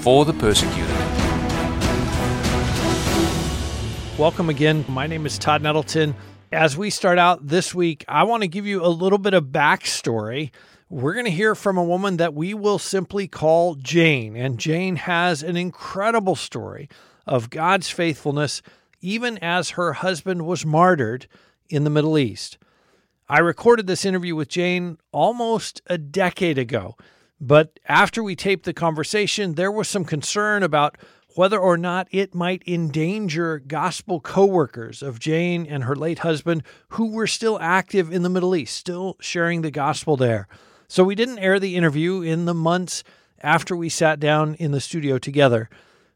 for the persecuted. Welcome again. My name is Todd Nettleton. As we start out this week, I want to give you a little bit of backstory. We're going to hear from a woman that we will simply call Jane. And Jane has an incredible story of God's faithfulness, even as her husband was martyred in the Middle East. I recorded this interview with Jane almost a decade ago. But after we taped the conversation, there was some concern about whether or not it might endanger gospel co-workers of Jane and her late husband who were still active in the Middle East, still sharing the gospel there. So we didn't air the interview in the months after we sat down in the studio together.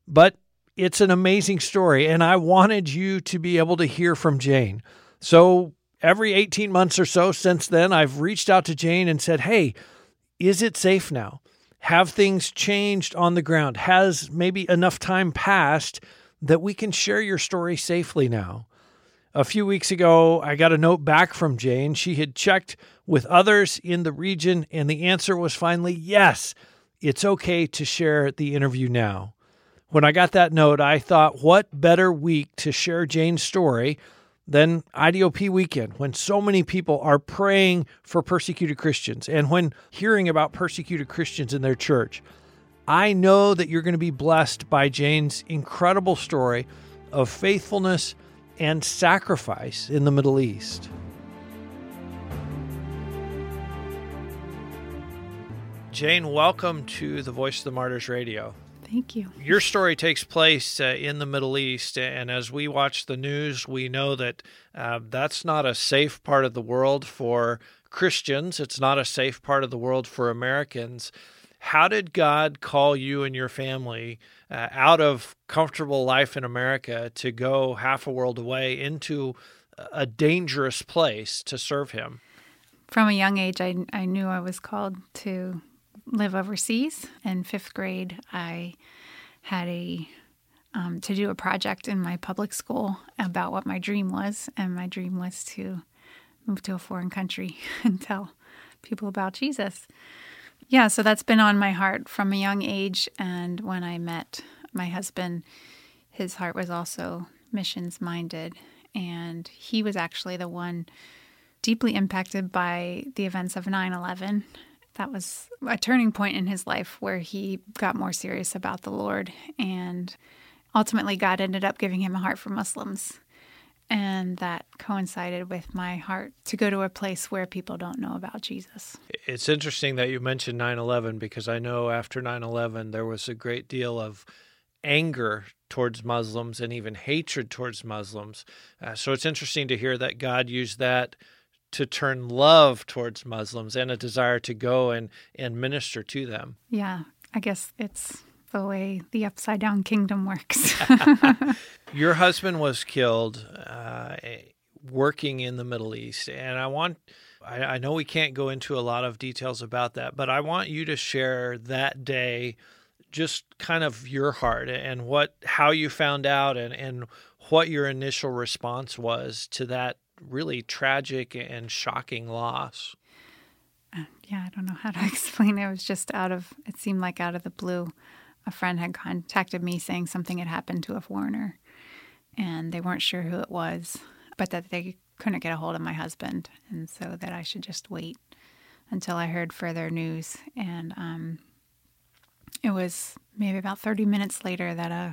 But it's an amazing story, and I wanted you to be able to hear from Jane. So every 18 months or so since then, I've reached out to Jane and said, Hey, is it safe now? Have things changed on the ground? Has maybe enough time passed that we can share your story safely now? A few weeks ago, I got a note back from Jane. She had checked with others in the region, and the answer was finally yes, it's okay to share the interview now. When I got that note, I thought, what better week to share Jane's story than IDOP weekend when so many people are praying for persecuted Christians and when hearing about persecuted Christians in their church. I know that you're going to be blessed by Jane's incredible story of faithfulness and sacrifice in the Middle East. Jane, welcome to the Voice of the Martyrs Radio. Thank you. Your story takes place uh, in the Middle East, and as we watch the news, we know that uh, that's not a safe part of the world for Christians. It's not a safe part of the world for Americans. How did God call you and your family uh, out of comfortable life in America to go half a world away into a dangerous place to serve Him? From a young age, I, I knew I was called to live overseas. In fifth grade, I had a um, to do a project in my public school about what my dream was, and my dream was to move to a foreign country and tell people about Jesus. Yeah, so that's been on my heart from a young age. And when I met my husband, his heart was also missions minded, and he was actually the one deeply impacted by the events of 9 11 that was a turning point in his life where he got more serious about the Lord. And ultimately, God ended up giving him a heart for Muslims. And that coincided with my heart to go to a place where people don't know about Jesus. It's interesting that you mentioned 9 11 because I know after 9 11 there was a great deal of anger towards Muslims and even hatred towards Muslims. Uh, so it's interesting to hear that God used that to turn love towards Muslims and a desire to go and, and minister to them. Yeah, I guess it's the way the upside down kingdom works. Your husband was killed uh, working in the Middle East, and I want. I, I know we can't go into a lot of details about that, but I want you to share that day, just kind of your heart and what, how you found out, and and what your initial response was to that really tragic and shocking loss. Uh, yeah, I don't know how to explain it. It was just out of, it seemed like out of the blue. A friend had contacted me saying something had happened to a foreigner and they weren't sure who it was, but that they couldn't get a hold of my husband. And so that I should just wait until I heard further news. And um, it was maybe about 30 minutes later that uh,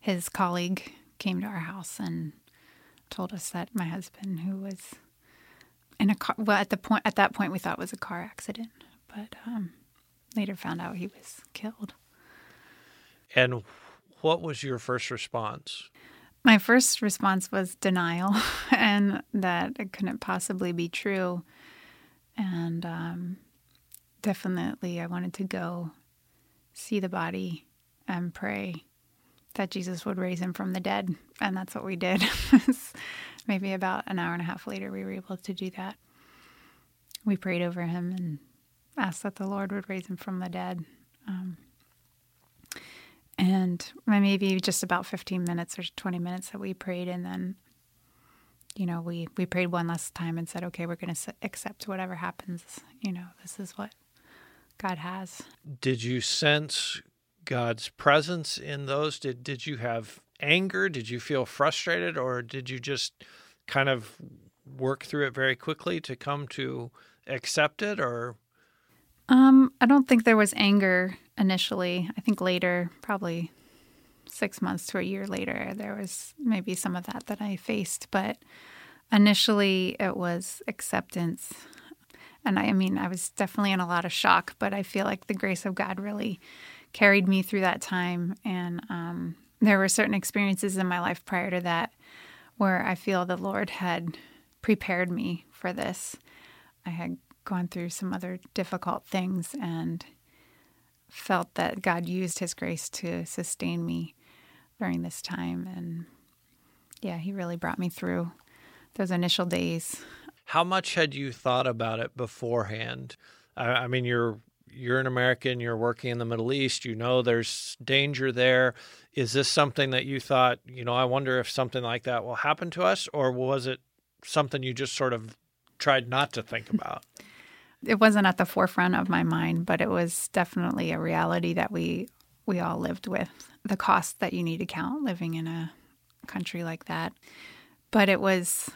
his colleague came to our house and told us that my husband, who was in a car, well, at the point at that point we thought it was a car accident, but um, later found out he was killed. And what was your first response? My first response was denial, and that it couldn't possibly be true. And um, definitely, I wanted to go see the body and pray that Jesus would raise him from the dead. And that's what we did. Maybe about an hour and a half later, we were able to do that. We prayed over him and asked that the Lord would raise him from the dead. Um, and maybe just about 15 minutes or 20 minutes that we prayed, and then you know, we, we prayed one last time and said, okay, we're going to accept whatever happens. You know, this is what God has. Did you sense God's presence in those? Did, did you have anger? Did you feel frustrated? Or did you just kind of work through it very quickly to come to accept it? Or um, I don't think there was anger initially. I think later, probably six months to a year later, there was maybe some of that that I faced. But initially, it was acceptance. And I, I mean, I was definitely in a lot of shock, but I feel like the grace of God really carried me through that time. And um, there were certain experiences in my life prior to that where I feel the Lord had prepared me for this. I had gone through some other difficult things and felt that God used his grace to sustain me during this time. And yeah, he really brought me through those initial days. How much had you thought about it beforehand? I, mean, you're you're an American, you're working in the Middle East, you know there's danger there. Is this something that you thought, you know, I wonder if something like that will happen to us, or was it something you just sort of tried not to think about? It wasn't at the forefront of my mind, but it was definitely a reality that we we all lived with the cost that you need to count living in a country like that. But it was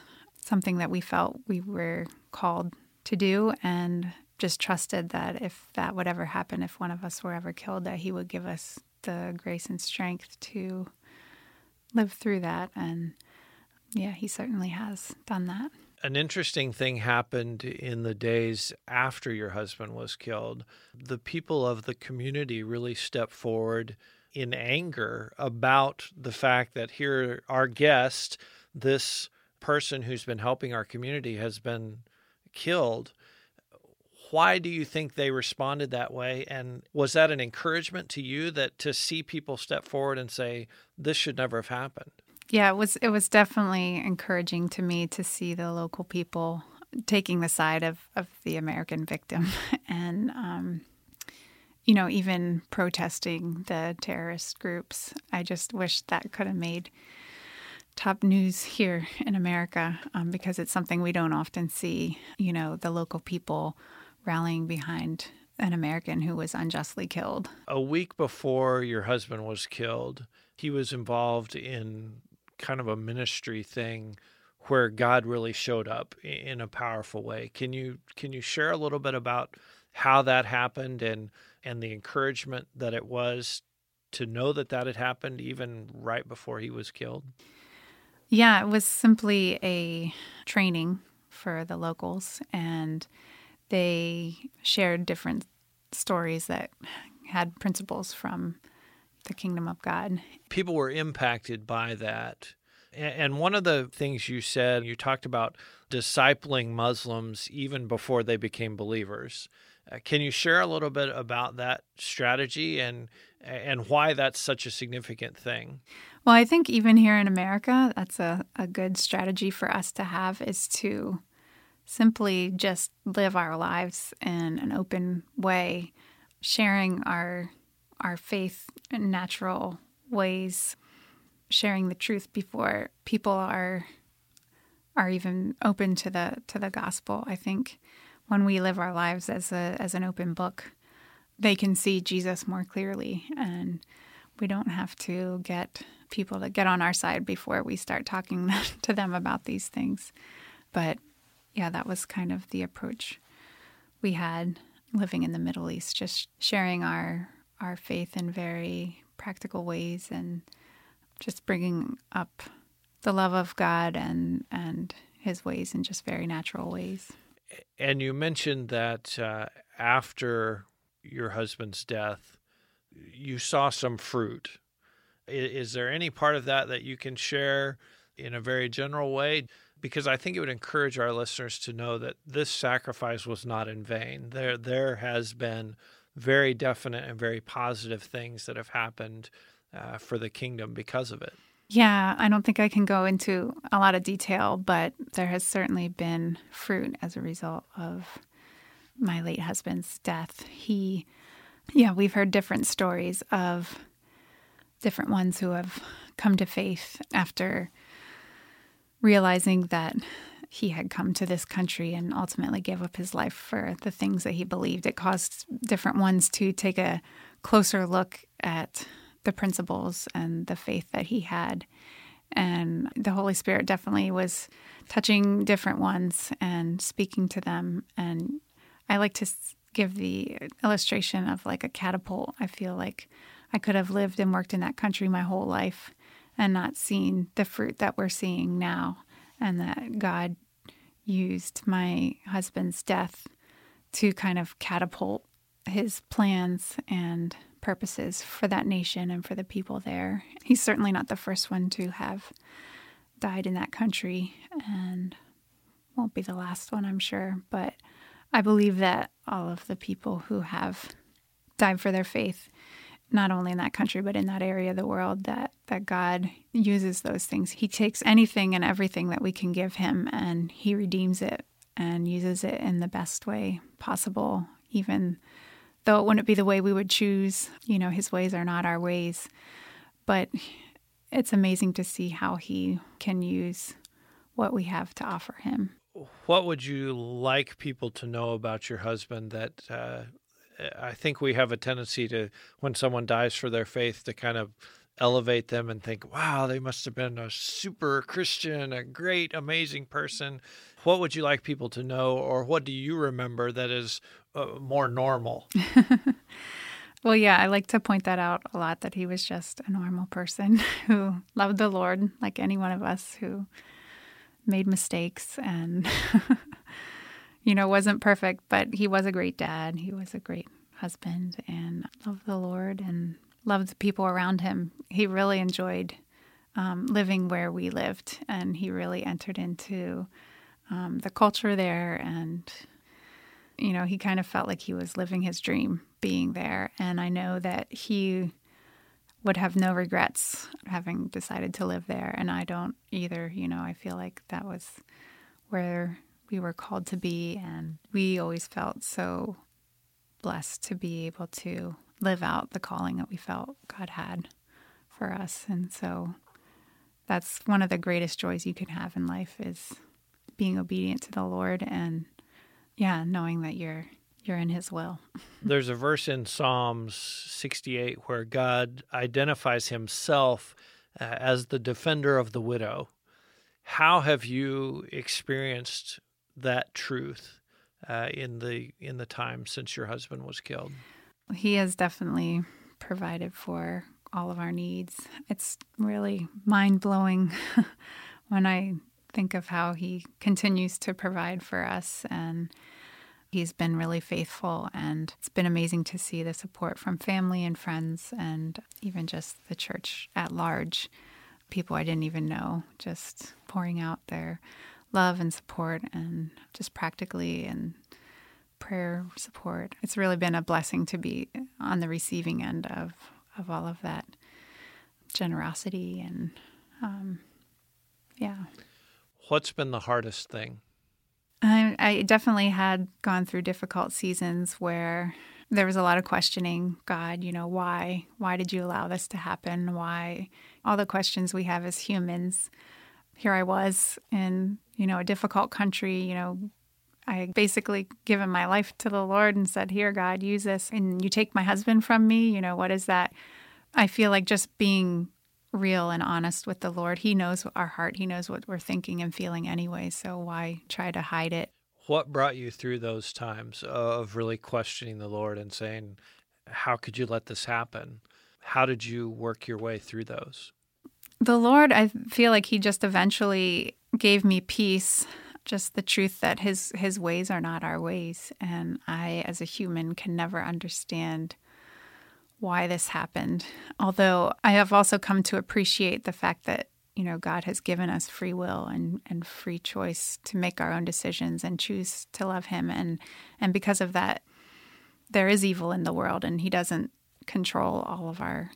something that we felt we were called to do and just trusted that if that would ever happen, if one of us were ever killed, that He would give us the grace and strength to live through that. And yeah, He certainly has done that. An interesting thing happened in the days after your husband was killed. The people of the community really stepped forward in anger about the fact that here, our guest, this person who's been helping our community, has been killed. Why do you think they responded that way? And was that an encouragement to you that to see people step forward and say, this should never have happened? Yeah, it was it was definitely encouraging to me to see the local people taking the side of, of the American victim and um, you know, even protesting the terrorist groups. I just wish that could have made top news here in America um, because it's something we don't often see, you know, the local people rallying behind an American who was unjustly killed. A week before your husband was killed, he was involved in kind of a ministry thing where God really showed up in a powerful way. Can you can you share a little bit about how that happened and and the encouragement that it was to know that that had happened even right before he was killed? Yeah, it was simply a training for the locals, and they shared different stories that had principles from the kingdom of God. People were impacted by that. And one of the things you said, you talked about discipling Muslims even before they became believers. Uh, can you share a little bit about that strategy and and why that's such a significant thing? Well, I think even here in America, that's a, a good strategy for us to have is to simply just live our lives in an open way, sharing our our faith in natural ways, sharing the truth before people are are even open to the to the gospel. I think when we live our lives as a as an open book, they can see Jesus more clearly and we don't have to get people to get on our side before we start talking to them about these things. But yeah, that was kind of the approach we had living in the Middle East, just sharing our our faith in very practical ways and just bringing up the love of God and and his ways in just very natural ways. And you mentioned that uh, after your husband's death, you saw some fruit. Is, is there any part of that that you can share in a very general way? Because I think it would encourage our listeners to know that this sacrifice was not in vain. There, there has been very definite and very positive things that have happened uh, for the kingdom because of it. Yeah, I don't think I can go into a lot of detail, but there has certainly been fruit as a result of my late husband's death. He, yeah, we've heard different stories of different ones who have come to faith after realizing that he had come to this country and ultimately gave up his life for the things that he believed. It caused different ones to take a closer look at the principles and the faith that he had. And the Holy Spirit definitely was touching different ones and speaking to them. And I like to give the illustration of like a catapult. I feel like I could have lived and worked in that country my whole life and not seen the fruit that we're seeing now, and that God used my husband's death to kind of catapult his plans and purposes for that nation and for the people there. He's certainly not the first one to have died in that country and won't be the last one, I'm sure. But I believe that all of the people who have died for their faith not only in that country but in that area of the world that that God uses those things. He takes anything and everything that we can give him and he redeems it and uses it in the best way possible even though it wouldn't be the way we would choose. You know, his ways are not our ways. But it's amazing to see how he can use what we have to offer him. What would you like people to know about your husband that uh, I think we have a tendency to, when someone dies for their faith, to kind of elevate them and think, wow, they must have been a super Christian, a great, amazing person. What would you like people to know, or what do you remember that is uh, more normal? well, yeah, I like to point that out a lot that he was just a normal person who loved the Lord, like any one of us who made mistakes and you know, wasn't perfect, but he was a great dad. He was a great husband and loved the Lord and loved the people around him. He really enjoyed um, living where we lived, and he really entered into um, the culture there. And, you know, he kind of felt like he was living his dream being there. And I know that he would have no regrets having decided to live there. And I don't either. You know, I feel like that was where we were called to be. And we always felt so blessed to be able to live out the calling that we felt God had for us. And so that's one of the greatest joys you can have in life is being obedient to the Lord and yeah, knowing that you're you're in his will. There's a verse in Psalms 68 where God identifies himself uh, as the defender of the widow. How have you experienced that truth uh, in the in the time since your husband was killed? He has definitely provided for all of our needs. It's really mind blowing when I think of how he continues to provide for us and he's been really faithful and it's been amazing to see the support from family and friends and even just the church at large people i didn't even know just pouring out their love and support and just practically and prayer support. It's really been a blessing to be on the receiving end of, of all of that generosity and um, yeah. What's been the hardest thing? I, I definitely had gone through difficult seasons where there was a lot of questioning God, you know, why? Why did you allow this to happen? Why? All the questions we have as humans here I was in, you know, a difficult country, you know, I basically given my life to the Lord and said, "Here, God, use this." And you take my husband from me, you know, what is that? I feel like just being real and honest with the Lord. He knows our heart. He knows what we're thinking and feeling anyway, so why try to hide it? What brought you through those times of really questioning the Lord and saying, "How could you let this happen?" How did you work your way through those? The Lord, I feel like He just eventually gave me peace, just the truth that His His ways are not our ways, and I, as a human, can never understand why this happened. Although I have also come to appreciate the fact that you know God has given us free will and and free choice to make our own decisions and choose to love Him, and and because of that, there is evil in the world and he doesn't control all of our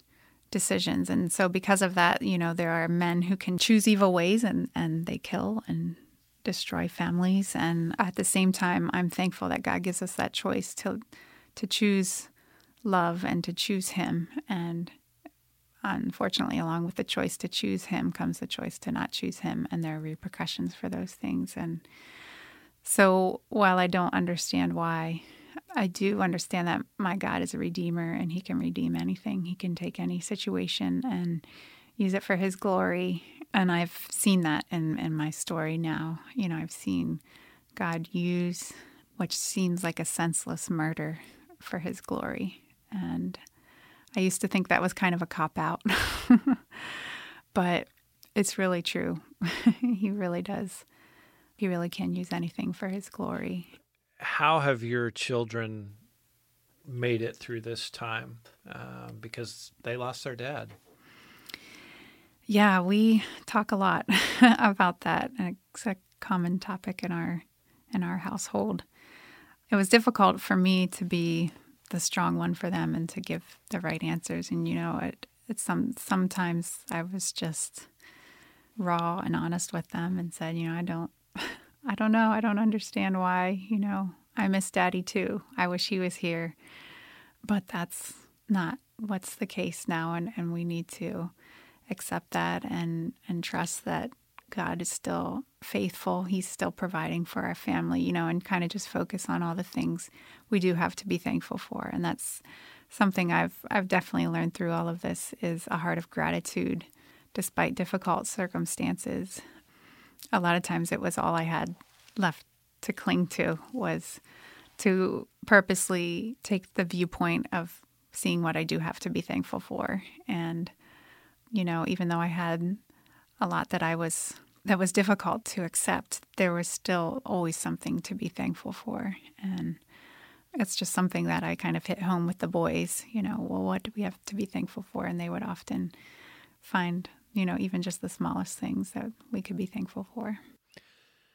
decisions. And so because of that, you know, there are men who can choose evil ways and, and they kill and destroy families. And at the same time, I'm thankful that God gives us that choice to to choose love and to choose him. And unfortunately, along with the choice to choose him comes the choice to not choose him. And there are repercussions for those things. And so while I don't understand why I do understand that my God is a redeemer and he can redeem anything. He can take any situation and use it for his glory. And I've seen that in, in my story now. You know, I've seen God use what seems like a senseless murder for his glory. And I used to think that was kind of a cop out, but it's really true. he really does. He really can use anything for his glory how have your children made it through this time uh, because they lost their dad? Yeah, we talk a lot about that. It's a common topic in our in our household. It was difficult for me to be the strong one for them and to give the right answers. And you know, it, it's some sometimes I was just raw and honest with them and said, you know, I don't I don't know. I don't understand why, you know, I miss daddy too. I wish he was here. But that's not what's the case now and, and we need to accept that and and trust that God is still faithful. He's still providing for our family, you know, and kind of just focus on all the things we do have to be thankful for. And that's something I've I've definitely learned through all of this is a heart of gratitude despite difficult circumstances a lot of times it was all I had left to cling to was to purposely take the viewpoint of seeing what I do have to be thankful for. And, you know, even though I had a lot that I was that was difficult to accept, there was still always something to be thankful for. And it's just something that I kind of hit home with the boys, you know, well, what do we have to be thankful for? And they would often find you know, even just the smallest things that we could be thankful for.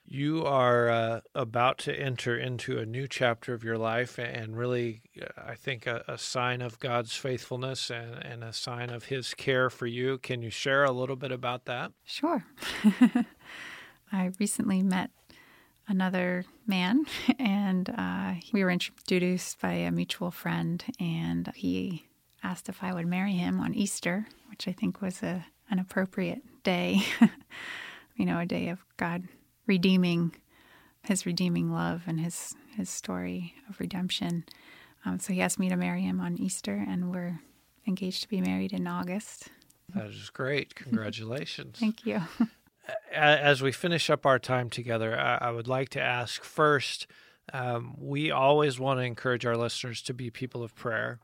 You are uh, about to enter into a new chapter of your life, and really, uh, I think, a, a sign of God's faithfulness and, and, a sign of His care for you. Can you share a little bit about that? Sure. I recently met another man, and uh, we were introduced by a mutual friend, and he asked if I would marry him on Easter, which I think was a an appropriate day, you know, a day of God redeeming his redeeming love and his his story of redemption. Um, so he asked me to marry him on Easter, and we're engaged to be married in August. That is great. Congratulations. Thank you. As we finish up our time together, I would like to ask first um, we always want to encourage our listeners to be people of prayer.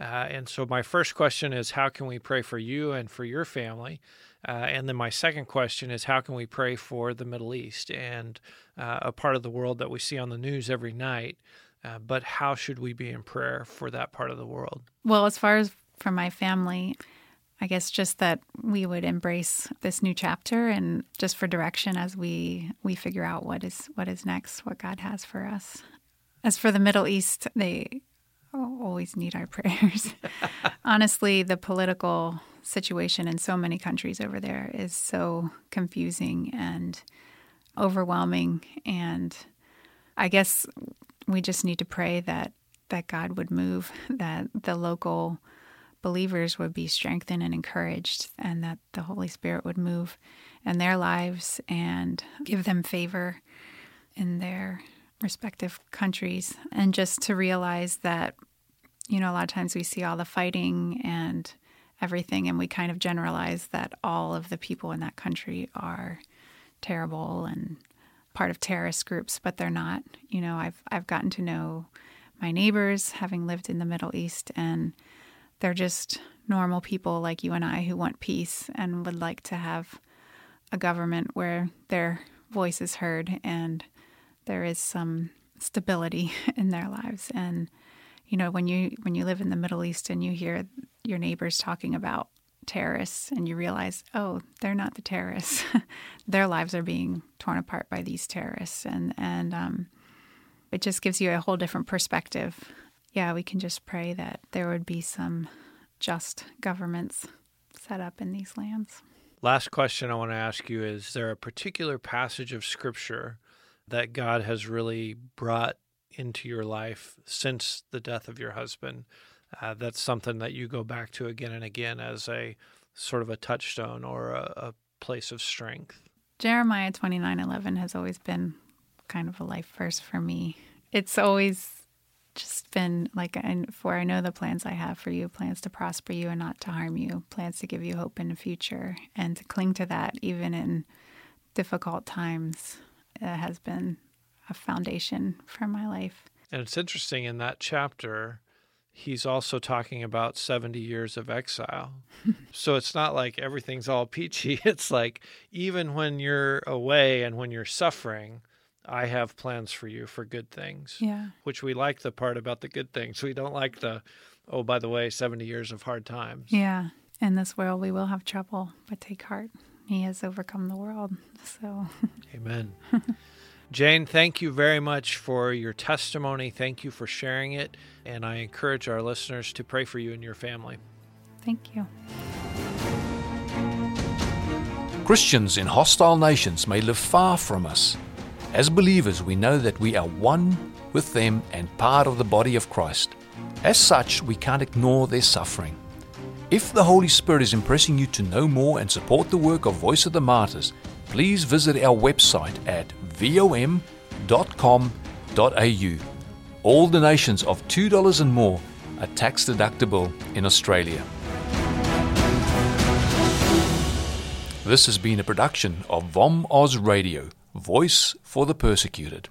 Uh, and so, my first question is how can we pray for you and for your family? Uh, and then, my second question is how can we pray for the Middle East and uh, a part of the world that we see on the news every night? Uh, but how should we be in prayer for that part of the world? Well, as far as for my family, I guess just that we would embrace this new chapter and just for direction as we we figure out what is what is next, what God has for us. As for the Middle East, they always need our prayers. Honestly, the political situation in so many countries over there is so confusing and overwhelming and I guess we just need to pray that that God would move, that the local believers would be strengthened and encouraged and that the Holy Spirit would move in their lives and give them favor in their respective countries and just to realize that you know a lot of times we see all the fighting and everything and we kind of generalize that all of the people in that country are terrible and part of terrorist groups but they're not you know i've i've gotten to know my neighbors having lived in the middle east and they're just normal people like you and i who want peace and would like to have a government where their voice is heard and there is some stability in their lives. And you know, when you when you live in the Middle East and you hear your neighbors talking about terrorists and you realize, oh, they're not the terrorists. Their lives are being torn apart by these terrorists, and and um, it just gives you a whole different perspective. yeah, we can just pray that there would be some just governments set up in these lands. Last question I want to ask you is there a particular passage of scripture that God has really brought into your life since the death of your husband? Uh, that's something that you go back to again and again as a sort of a touchstone or a, a place of strength. Jeremiah twenty nine eleven has always been kind of a life verse for me. It's always just been like, and for I know the plans I have for you plans to prosper you and not to harm you, plans to give you hope in the future, and to cling to that even in difficult times has been a foundation for my life. And it's interesting in that chapter, he's also talking about 70 years of exile. so it's not like everything's all peachy. It's like even when you're away and when you're suffering, I have plans for you for good things. Yeah. Which we like the part about the good things. We don't like the, oh, by the way, 70 years of hard times. Yeah. In this world, we will have trouble, but take heart. He has overcome the world. So, amen. Jane, thank you very much for your testimony. Thank you for sharing it. And I encourage our listeners to pray for you and your family. Thank you. Christians in hostile nations may live far from us as believers, we know that we are one with them and part of the body of Christ. As such, we can't ignore their suffering. If the Holy Spirit is impressing you to know more and support the work of Voice of the Martyrs, please visit our website at vom.com.au. All donations of $2 and more are tax deductible in Australia. This has been a production of VOM Oz Radio voice for the persecuted.